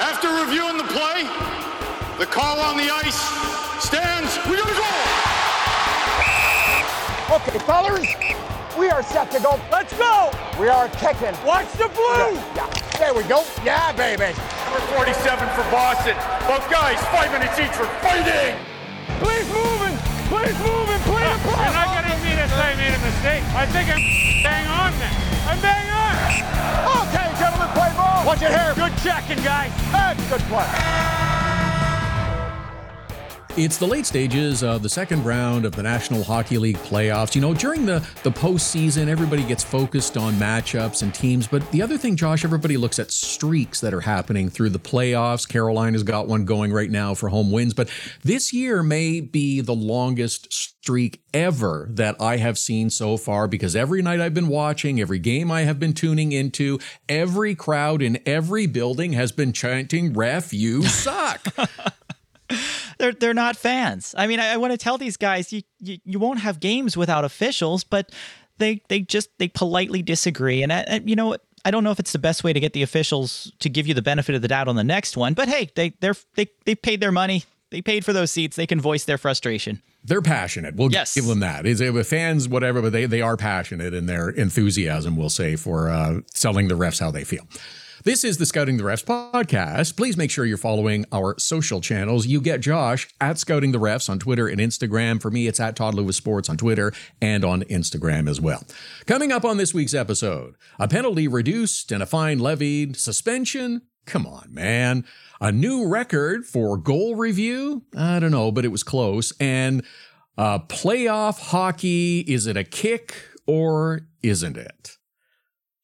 After reviewing the play, the call on the ice stands. We got a goal. Okay, fellas, we are set to go. Let's go. We are kicking. Watch the blue. Yeah, yeah. There we go. Yeah, baby. Number 47 for Boston. Both guys, five minutes each for fighting. Please moving. Please moving. Play the puck. You're not going to me to say I made a mistake. I think I'm bang on then. I'm bang on. Okay, gentlemen, play ball. Watch it here. Good checking, guys. That's good play. It's the late stages of the second round of the National Hockey League playoffs. You know, during the, the postseason, everybody gets focused on matchups and teams. But the other thing, Josh, everybody looks at streaks that are happening through the playoffs. Carolina's got one going right now for home wins. But this year may be the longest streak ever that I have seen so far because every night I've been watching, every game I have been tuning into, every crowd in every building has been chanting, Ref, you suck. they're they're not fans. I mean, I, I want to tell these guys you, you you won't have games without officials, but they they just they politely disagree. And I, I, you know, I don't know if it's the best way to get the officials to give you the benefit of the doubt on the next one. But hey, they they're they they paid their money. They paid for those seats. They can voice their frustration. They're passionate. We'll Yes. give them that. Is it with fans, whatever, but they they are passionate in their enthusiasm. We'll say for uh, selling the refs how they feel. This is the Scouting the Refs podcast. Please make sure you're following our social channels. You get Josh at Scouting the Refs on Twitter and Instagram. For me, it's at Todd Lewis Sports on Twitter and on Instagram as well. Coming up on this week's episode, a penalty reduced and a fine levied, suspension. Come on, man. A new record for goal review. I don't know, but it was close. And uh, playoff hockey. Is it a kick or isn't it?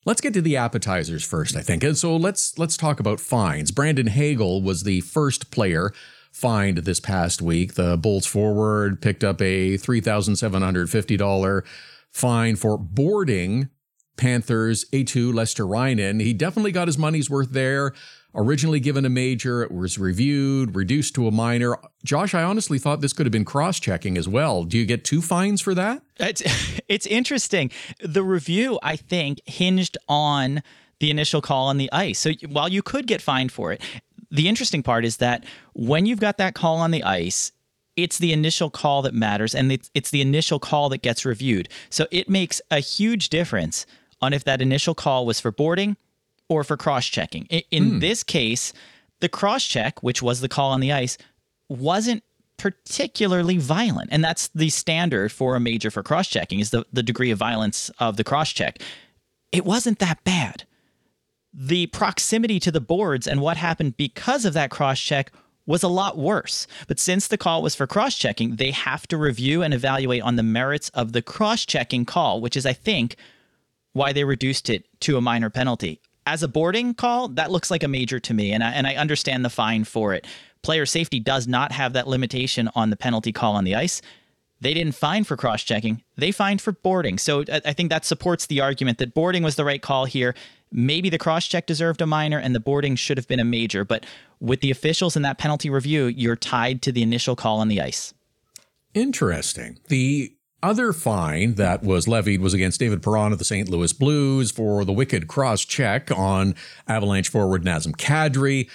Let's get to the appetizers first, I think. And so let's let's talk about fines. Brandon Hagel was the first player fined this past week. The Bolts forward picked up a $3,750 fine for boarding Panthers A2 Lester Reinen. He definitely got his money's worth there. Originally given a major, it was reviewed, reduced to a minor. Josh, I honestly thought this could have been cross checking as well. Do you get two fines for that? It's it's interesting. The review, I think, hinged on the initial call on the ice. So while you could get fined for it, the interesting part is that when you've got that call on the ice, it's the initial call that matters, and it's, it's the initial call that gets reviewed. So it makes a huge difference on if that initial call was for boarding or for cross checking. In hmm. this case, the cross check, which was the call on the ice, wasn't particularly violent. And that's the standard for a major for cross checking is the, the degree of violence of the cross check. It wasn't that bad. The proximity to the boards and what happened because of that cross check was a lot worse. But since the call was for cross checking, they have to review and evaluate on the merits of the cross checking call, which is, I think, why they reduced it to a minor penalty. As a boarding call, that looks like a major to me, and I, and I understand the fine for it. Player safety does not have that limitation on the penalty call on the ice. They didn't fine for cross checking, they fined for boarding. So I I think that supports the argument that boarding was the right call here. Maybe the cross check deserved a minor and the boarding should have been a major, but with the officials in that penalty review, you're tied to the initial call on the ice. Interesting. The other fine that was levied was against David Perron of the St. Louis Blues for the wicked cross check on Avalanche forward Nazem Kadri.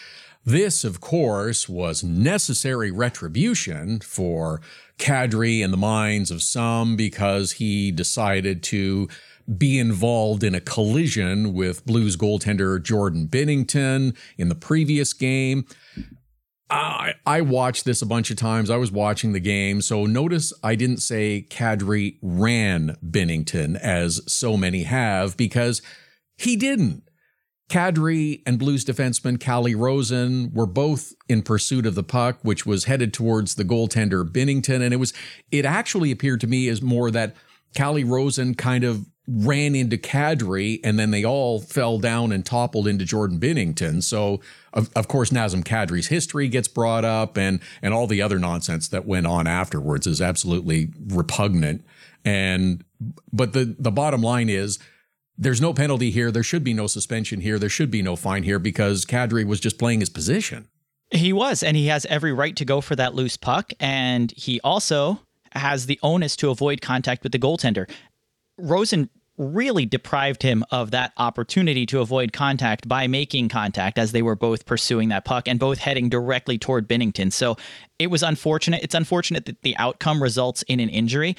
This, of course, was necessary retribution for Kadri in the minds of some because he decided to be involved in a collision with Blues goaltender Jordan Binnington in the previous game. I, I watched this a bunch of times. I was watching the game. So notice I didn't say Kadri ran Binnington as so many have because he didn't. Kadri and Blues defenseman Calle Rosen were both in pursuit of the puck, which was headed towards the goaltender Binnington. And it was, it actually appeared to me as more that Calle Rosen kind of ran into Kadri and then they all fell down and toppled into Jordan Binnington. So of, of course Nazem Kadri's history gets brought up and and all the other nonsense that went on afterwards is absolutely repugnant. And but the the bottom line is there's no penalty here. There should be no suspension here. There should be no fine here because Kadri was just playing his position. He was, and he has every right to go for that loose puck. And he also has the onus to avoid contact with the goaltender. Rosen really deprived him of that opportunity to avoid contact by making contact as they were both pursuing that puck and both heading directly toward Binnington. So it was unfortunate. It's unfortunate that the outcome results in an injury.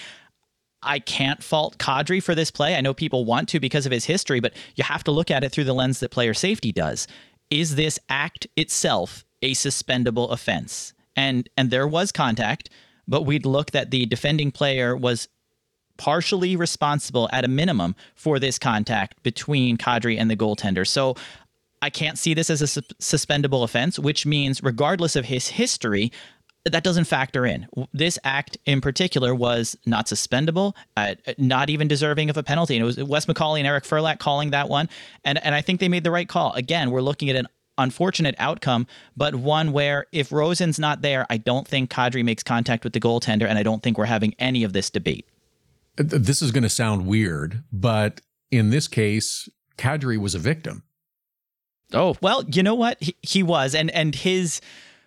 I can't fault Kadri for this play. I know people want to because of his history, but you have to look at it through the lens that player safety does. Is this act itself a suspendable offense? And and there was contact, but we'd look that the defending player was partially responsible at a minimum for this contact between Kadri and the goaltender. So I can't see this as a su- suspendable offense, which means regardless of his history, that doesn't factor in. This act in particular was not suspendable, uh, not even deserving of a penalty. And it was Wes McCauley and Eric Furlatt calling that one. And, and I think they made the right call. Again, we're looking at an unfortunate outcome, but one where if Rosen's not there, I don't think Kadri makes contact with the goaltender, and I don't think we're having any of this debate. This is going to sound weird, but in this case, Kadri was a victim. Oh, well, you know what? He, he was. And, and his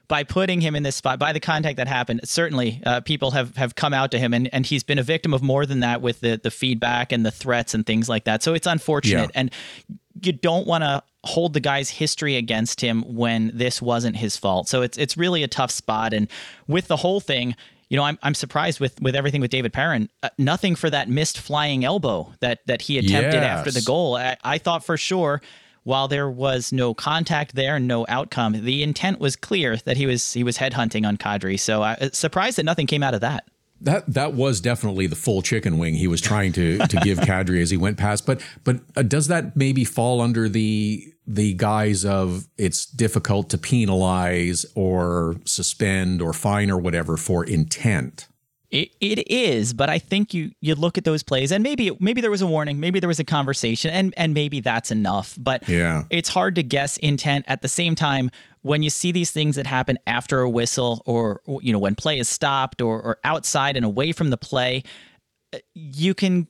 by putting him in this spot, by the contact that happened, certainly uh, people have, have come out to him, and, and he's been a victim of more than that with the, the feedback and the threats and things like that. So it's unfortunate. Yeah. And you don't want to hold the guy's history against him when this wasn't his fault. So it's it's really a tough spot. And with the whole thing, you know, I'm, I'm surprised with with everything with David Perron. Uh, nothing for that missed flying elbow that that he attempted after the goal. I, I thought for sure, while there was no contact there, no outcome, the intent was clear that he was he was headhunting on Kadri. So I uh, surprised that nothing came out of that. That that was definitely the full chicken wing he was trying to to give Kadri as he went past. But but uh, does that maybe fall under the the guise of it's difficult to penalize or suspend or fine or whatever for intent? It, it is, but I think you you look at those plays and maybe maybe there was a warning, maybe there was a conversation, and and maybe that's enough. But Yeah. it's hard to guess intent. At the same time, when you see these things that happen after a whistle, or you know when play is stopped, or or outside and away from the play, uh, you can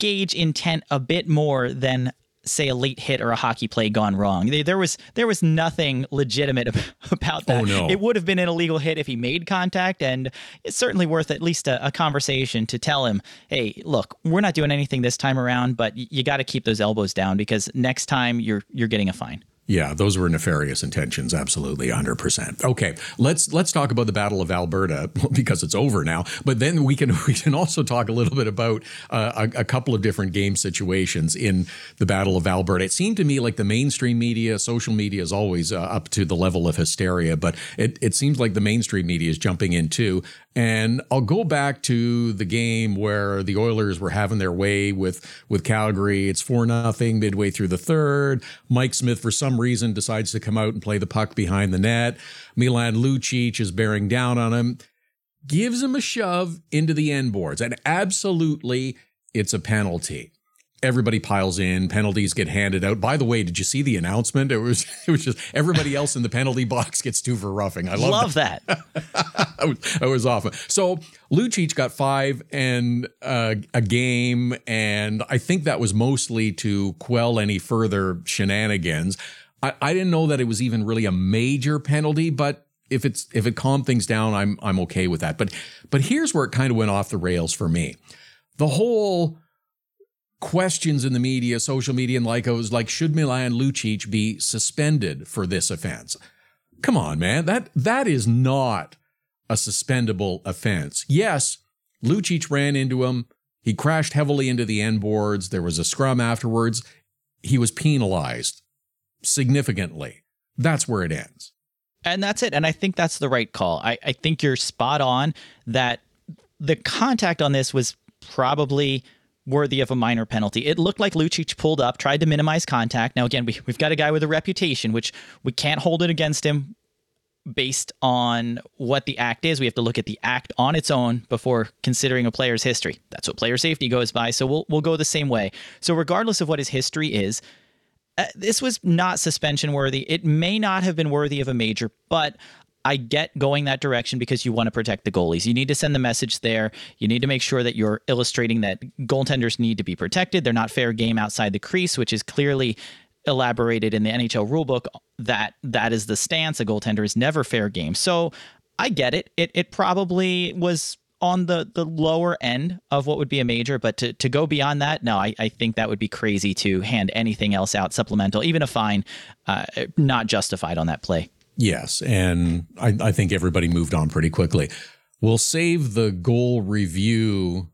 gauge intent a bit more than say a late hit or a hockey play gone wrong. There- was there was nothing legitimate about that. Oh, no. It would have been an illegal hit if he made contact, and it's certainly worth at least a, a conversation to tell him, hey, look, we're not doing anything this time around, but you got to keep those elbows down because next time you're you're getting a fine. Yeah, those were nefarious intentions, absolutely, hundred percent. Okay, let's let's talk about the Battle of Alberta because it's over now. But then we can we can also talk a little bit about uh, a, a couple of different game situations in the Battle of Alberta. It seemed to me like the mainstream media, social media, is always uh, up to the level of hysteria, but it it seems like the mainstream media is jumping in too. And I'll go back to the game where the Oilers were having their way with with Calgary. It's four nothing midway through the third. Mike Smith, for some reason, decides to come out and play the puck behind the net. Milan Lucic is bearing down on him, gives him a shove into the end boards, and absolutely, it's a penalty. Everybody piles in. Penalties get handed out. By the way, did you see the announcement? It was it was just everybody else in the penalty box gets two for roughing. I love, Love that. that was, that was awful. So Lucic got five and uh, a game, and I think that was mostly to quell any further shenanigans. I, I didn't know that it was even really a major penalty, but if it's if it calmed things down, I'm I'm okay with that. But but here's where it kind of went off the rails for me. The whole questions in the media, social media, and like it was like, should Milan Lucic be suspended for this offense? Come on, man. That that is not a suspendable offense. Yes, Lucic ran into him. He crashed heavily into the end boards. There was a scrum afterwards. He was penalized significantly. That's where it ends. And that's it. And I think that's the right call. I, I think you're spot on that the contact on this was probably worthy of a minor penalty. It looked like Lucic pulled up, tried to minimize contact. Now, again, we, we've got a guy with a reputation, which we can't hold it against him based on what the act is. We have to look at the act on its own before considering a player's history. That's what player safety goes by. So we'll, we'll go the same way. So, regardless of what his history is, uh, this was not suspension worthy. It may not have been worthy of a major, but I get going that direction because you want to protect the goalies. You need to send the message there. You need to make sure that you're illustrating that goaltenders need to be protected. They're not fair game outside the crease, which is clearly elaborated in the NHL rulebook that that is the stance. A goaltender is never fair game. So I get it. It it probably was on the the lower end of what would be a major, but to, to go beyond that, no, I, I think that would be crazy to hand anything else out supplemental, even a fine, uh, not justified on that play. Yes, and I, I think everybody moved on pretty quickly. We'll save the goal review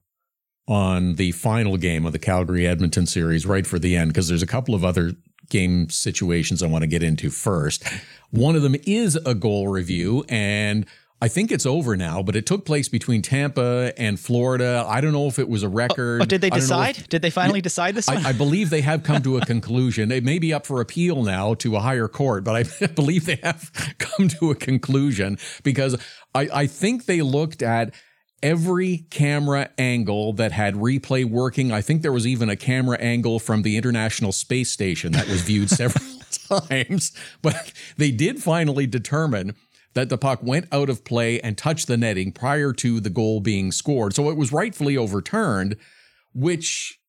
on the final game of the Calgary Edmonton series right for the end because there's a couple of other game situations I want to get into first. One of them is a goal review, and I think it's over now, but it took place between Tampa and Florida. I don't know if it was a oh, oh, record. Oh, did they I if- decide? did they finally decide this? I, I believe they have come to a conclusion. It may be up for appeal now to a higher court, but I believe they have come to a conclusion because I, I think they looked at every camera angle that had replay working. I think there was even a camera angle from the International Space Station that was viewed several times, but they did finally determine that the puck went out of play and touched the netting prior to the goal being scored. So it was rightfully overturned, which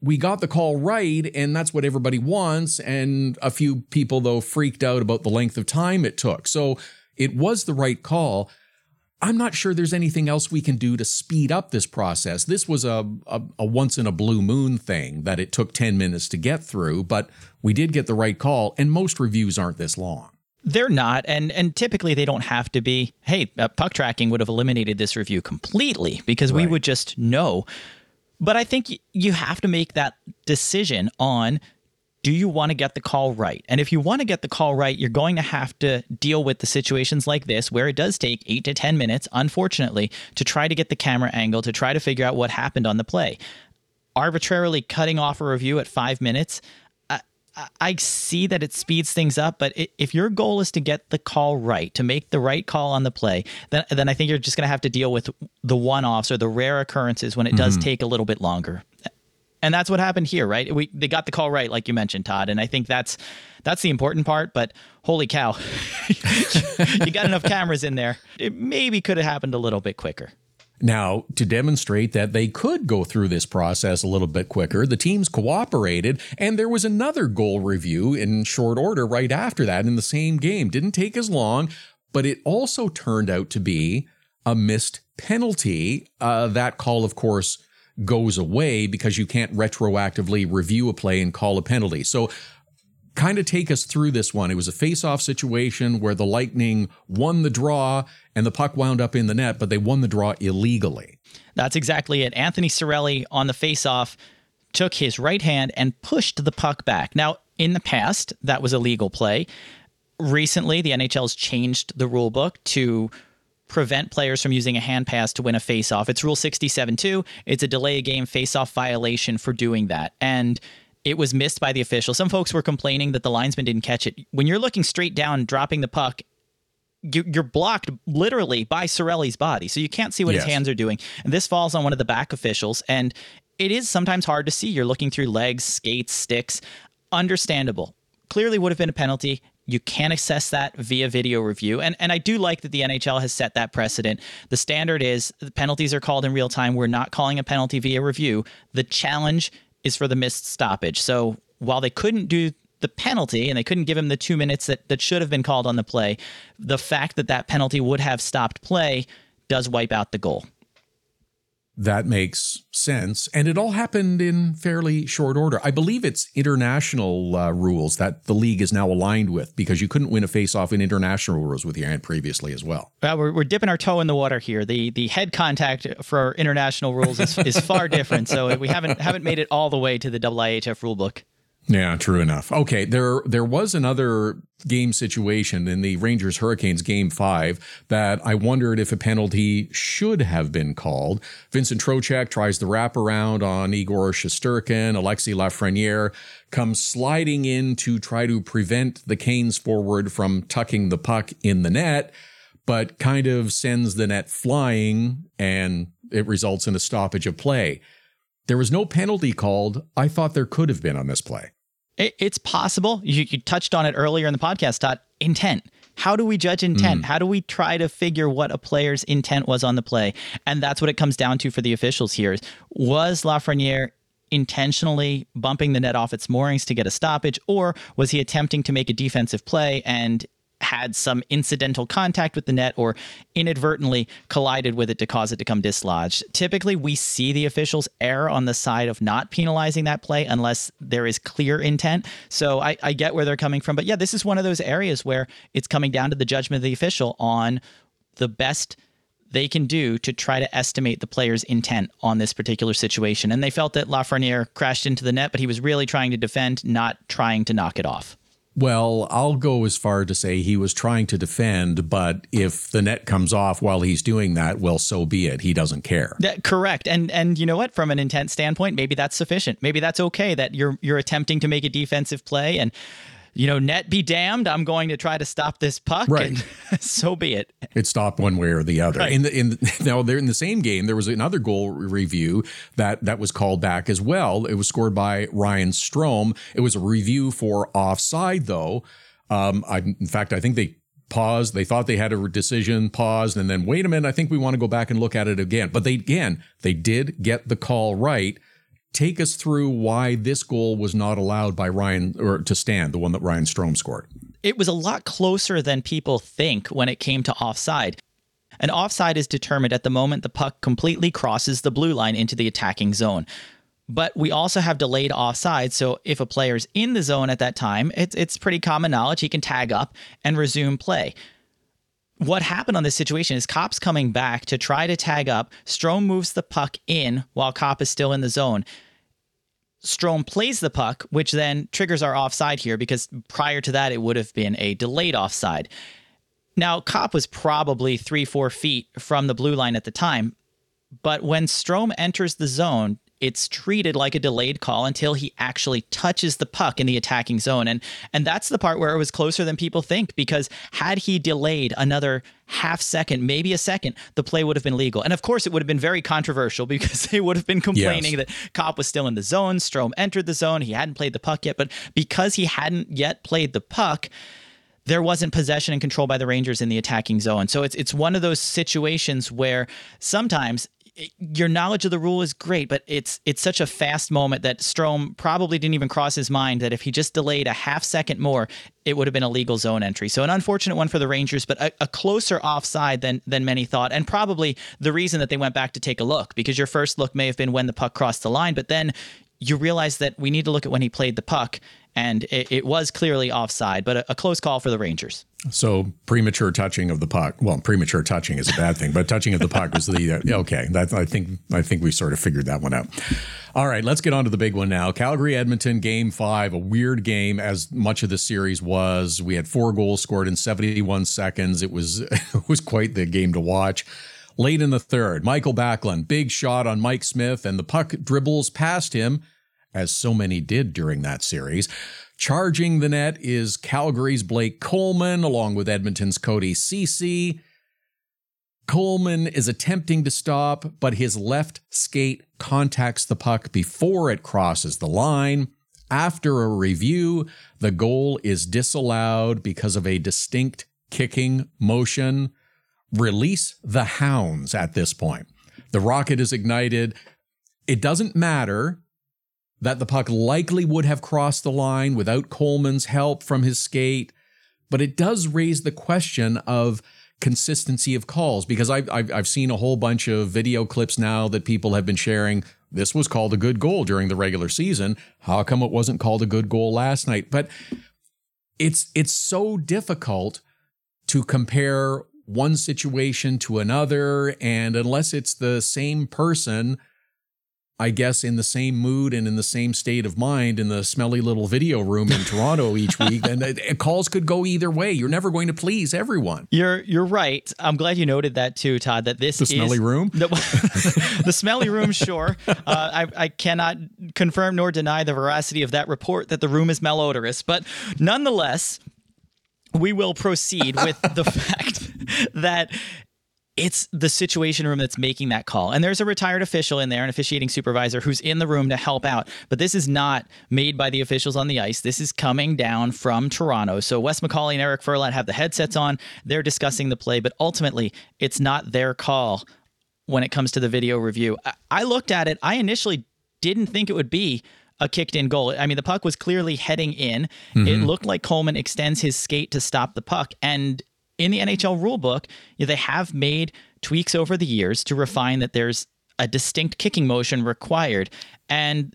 we got the call right, and that's what everybody wants. And a few people, though, freaked out about the length of time it took. So it was the right call. I'm not sure there's anything else we can do to speed up this process. This was a, a, a once in a blue moon thing that it took 10 minutes to get through, but we did get the right call, and most reviews aren't this long. They're not, and and typically they don't have to be. Hey, uh, puck tracking would have eliminated this review completely because we would just know. But I think y- you have to make that decision on do you want to get the call right? And if you want to get the call right, you're going to have to deal with the situations like this where it does take eight to 10 minutes, unfortunately, to try to get the camera angle, to try to figure out what happened on the play. Arbitrarily cutting off a review at five minutes, I, see that it speeds things up, but if your goal is to get the call right, to make the right call on the play, then, then I think you're just going to have to deal with the one offs or the rare occurrences when it does mm-hmm. take a little bit longer and that's what happened here, right? We they got the call right, like you mentioned, Todd, and I think that's that's the important part. But holy cow, you got enough cameras in there. It maybe could have happened a little bit quicker. Now, to demonstrate that they could go through this process a little bit quicker, the teams cooperated, and there was another goal review in short order right after that in the same game. Didn't take as long, but it also turned out to be a missed penalty. Uh, that call, of course, goes away because you can't retroactively review a play and call a penalty. So, kind of take us through this one. It was a face-off situation where the Lightning won the draw and the puck wound up in the net, but they won the draw illegally. That's exactly it. Anthony Cirelli on the face-off took his right hand and pushed the puck back. Now, in the past, that was a legal play. Recently, the NHL's changed the rule book to prevent players from using a hand pass to win a faceoff. It's Rule 67-2. It's a delay a game faceoff violation for doing that. And it was missed by the official. Some folks were complaining that the linesman didn't catch it. When you're looking straight down, dropping the puck, you- you're blocked literally by Cirelli's body, so you can't see what Yes. his hands are doing. And this falls on one of the back officials, and it is sometimes hard to see. You're looking through legs, skates, sticks. Understandable. Clearly would have been a penalty. You can assess that via video review. And and I do like that the NHL has set that precedent. The standard is the penalties are called in real time. We're not calling a penalty via review. The challenge is for the missed stoppage. So while they couldn't do the penalty and they couldn't give him the two minutes that, that should have been called on the play, the fact that that penalty would have stopped play does wipe out the goal. That makes sense. And it all happened in fairly short order. I believe it's international uh, rules that the league is now aligned with because you couldn't win a face-off in international rules with your hand previously as well. We're, we're dipping our toe in the water here. The the head contact for international rules is, is far different. So we haven't haven't made it all the way to the IIHF rule book. Yeah, true enough. Okay, there there was another game situation in the Rangers Hurricanes game 5 that I wondered if a penalty should have been called. Vincent Trocheck tries the wraparound on Igor Shesterkin. Alexis Lafreniere comes sliding in to try to prevent the Canes forward from tucking the puck in the net, but kind of sends the net flying and it results in a stoppage of play. There was no penalty called. I thought there could have been on this play. It's possible. You, you touched on it earlier in the podcast, Todd. Intent. How do we judge intent? Mm. How do we try to figure what a player's intent was on the play? And that's what it comes down to for the officials here. Was Lafreniere intentionally bumping the net off its moorings to get a stoppage, or was he attempting to make a defensive play and had some incidental contact with the net or inadvertently collided with it to cause it to come dislodged. Typically, we see the officials err on the side of not penalizing that play unless there is clear intent. So I, I get where they're coming from. But yeah, this is one of those areas where it's coming down to the judgment of the official on the best they can do to try to estimate the player's intent on this particular situation. And they felt that Lafreniere crashed into the net, but he was really trying to defend, not trying to knock it off. Well, I'll go as far to say he was trying to defend, but if the net comes off while he's doing that, well, so be it. He doesn't care. That, correct. And and you know what? From an intent standpoint, maybe that's sufficient. Maybe that's okay that you're you're attempting to make a defensive play and you know, net be damned, I'm going to try to stop this puck. Right. And so be it. It stopped one way or the other. Right. In the in the, now there in the same game, there was another goal review that that was called back as well. It was scored by Ryan Strome. It was a review for offside though. Um, I, in fact, I think they paused. They thought they had a decision, paused, and then wait a minute. I think we want to go back and look at it again. But they again, they did get the call right. Take us through why this goal was not allowed by Ryan or to stand, the one that Ryan Strome scored. It was a lot closer than people think when it came to offside. An offside is determined at the moment the puck completely crosses the blue line into the attacking zone. But we also have delayed offside, so if a player's in the zone at that time, it's it's pretty common knowledge he can tag up and resume play. What happened on this situation is Copp's coming back to try to tag up. Strome moves the puck in while Copp is still in the zone. Strome plays the puck, which then triggers our offside here because prior to that, it would have been a delayed offside. Now, Copp was probably three, four feet from the blue line at the time, but when Strome enters the zone, it's treated like a delayed call until he actually touches the puck in the attacking zone. And and that's the part where it was closer than people think because had he delayed another half second, maybe a second, the play would have been legal. And of course it would have been very controversial because they would have been complaining Yes. that Copp was still in the zone, Strome entered the zone, he hadn't played the puck yet, but because he hadn't yet played the puck, there wasn't possession and control by the Rangers in the attacking zone. So it's it's one of those situations where sometimes your knowledge of the rule is great, but it's it's such a fast moment that Strome probably didn't even cross his mind that if he just delayed a half second more, it would have been a legal zone entry. So an unfortunate one for the Rangers, but a, a closer offside than than many thought, and probably the reason that they went back to take a look because your first look may have been when the puck crossed the line, but then you realize that we need to look at when he played the puck, and it, it was clearly offside, but a, a close call for the Rangers. So premature touching of the puck. Well, premature touching is a bad thing, but touching of the puck was the uh, okay. That I think I think we sort of figured that one out. All right, let's get on to the big one now. Calgary Edmonton game five, a weird game as much of the series was. We had four goals scored in 71 seconds. It was it was quite the game to watch. Late in the third, Mikael Backlund, big shot on Mike Smith, and the puck dribbles past him, as so many did during that series. Charging the net is Calgary's Blake Coleman, along with Edmonton's Cody Ceci. Coleman is attempting to stop, but his left skate contacts the puck before it crosses the line. After a review, the goal is disallowed because of a distinct kicking motion. Release the hounds at this point. The rocket is ignited. It doesn't matter that the puck likely would have crossed the line without Coleman's help from his skate, but it does raise the question of consistency of calls because I've, I've, I've seen a whole bunch of video clips now that people have been sharing. This was called a good goal during the regular season. How come it wasn't called a good goal last night? But it's it's so difficult to compare one situation to another and unless it's the same person I guess in the same mood and in the same state of mind in the smelly little video room in Toronto each week, then uh, calls could go either way. You're never going to please everyone. You're you're right. I'm glad you noted that too, Todd. That this is The is smelly room? The, the smelly room, sure. Uh, I I cannot confirm nor deny the veracity of that report that the room is malodorous, but nonetheless, we will proceed with the fact that it's the situation room that's making that call. And there's a retired official in there, an officiating supervisor who's in the room to help out. But this is not made by the officials on the ice. This is coming down from Toronto. So Wes McCauley and Eric Furlatt have the headsets on. They're discussing the play, but ultimately, it's not their call when it comes to the video review. I, I looked at it. I initially didn't think it would be a kicked in goal. I mean, the puck was clearly heading in. It mm-hmm. looked like Coleman extends his skate to stop the puck. And in the NHL rulebook, they have made tweaks over the years to refine that there's a distinct kicking motion required. And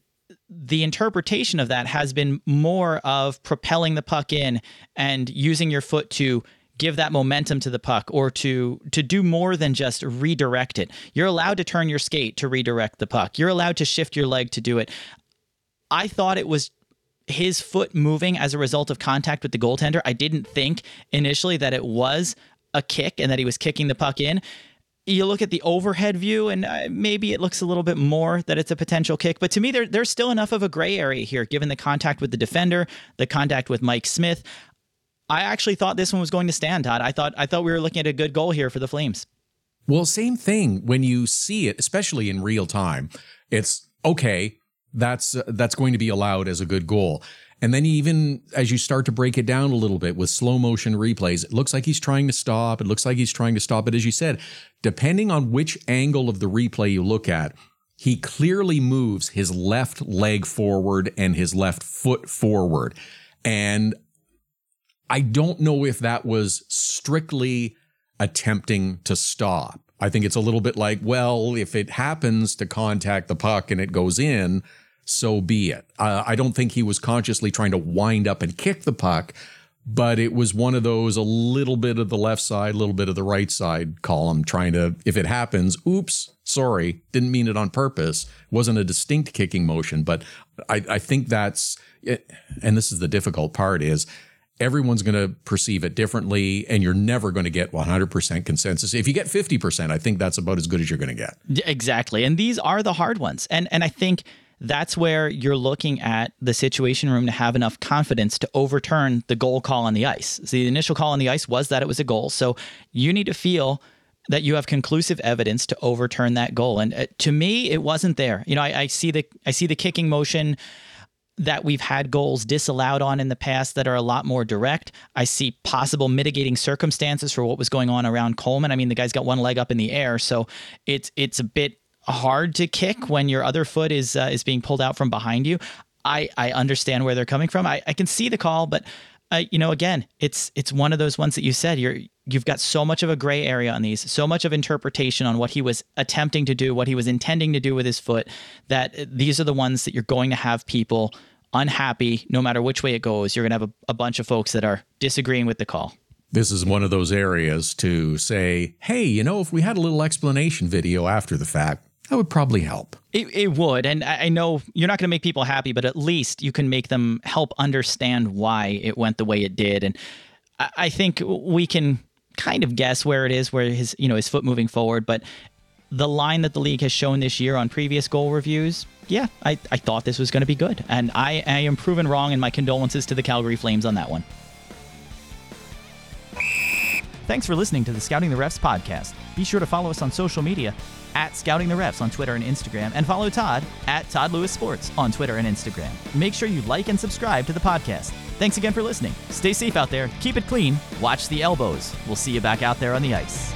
the interpretation of that has been more of propelling the puck in and using your foot to give that momentum to the puck or to to do more than just redirect it. You're allowed to turn your skate to redirect the puck. You're allowed to shift your leg to do it. I thought it was his foot moving as a result of contact with the goaltender. I didn't think initially that it was a kick and that he was kicking the puck in. You look at the overhead view, and uh, maybe it looks a little bit more that it's a potential kick. But to me, there, there's still enough of a gray area here, given the contact with the defender, the contact with Mike Smith. I actually thought this one was going to stand, Todd. I thought I thought we were looking at a good goal here for the Flames. Well, same thing when you see it, especially in real time. It's okay. That's uh, that's going to be allowed as a good goal. And then even as you start to break it down a little bit with slow motion replays, it looks like he's trying to stop. It looks like he's trying to stop. But as you said, depending on which angle of the replay you look at, he clearly moves his left leg forward and his left foot forward. And I don't know if that was strictly attempting to stop. I think it's a little bit like, well, if it happens to contact the puck and it goes in, so be it. Uh, I don't think he was consciously trying to wind up and kick the puck, but it was one of those a little bit of the left side, a little bit of the right side column, trying to, if it happens, oops, sorry, didn't mean it on purpose. Wasn't a distinct kicking motion, but I, I think that's, and this is the difficult part is everyone's going to perceive it differently and you're never going to get 100% consensus if you get 50% i think that's about as good as you're going to get Exactly. And these are the hard ones. And and I think that's where you're looking at the situation room to have enough confidence to overturn the goal call on the ice. So the initial call on the ice was that it was a goal. So you need to feel that you have conclusive evidence to overturn that goal. And uh, to me, it wasn't there. You know, I, I see the I see the kicking motion that we've had goals disallowed on in the past that are a lot more direct. I see possible mitigating circumstances for what was going on around Coleman. I mean, the guy's got one leg up in the air, so it's it's a bit hard to kick when your other foot is uh, is being pulled out from behind you. I I understand where they're coming from. I, I can see the call, but uh, you know, again, it's it's one of those ones that you said you're you've got so much of a gray area on these, so much of interpretation on what he was attempting to do, what he was intending to do with his foot, that these are the ones that you're going to have people unhappy no matter which way it goes. You're going to have a, a bunch of folks that are disagreeing with the call. this is one of those areas to say hey you know if we had a little explanation video after the fact that would probably help It, it would. And I know you're not going to make people happy, but at least you can make them help understand why it went the way it did. And I, I think we can kind of guess where it is, where his, you know, his foot moving forward. But the line that the league has shown this year on previous goal reviews, yeah, I, I thought this was going to be good. And I, I am proven wrong, and my condolences to the Calgary Flames on that one. Thanks for listening to the Scouting the Refs podcast. Be sure to follow us on social media at Scouting the Refs on Twitter and Instagram, and follow Todd at Todd Lewis Sports on Twitter and Instagram. Make sure you like and subscribe to the podcast. Thanks again for listening. Stay safe out there, keep it clean, watch the elbows. We'll see you back out there on the ice.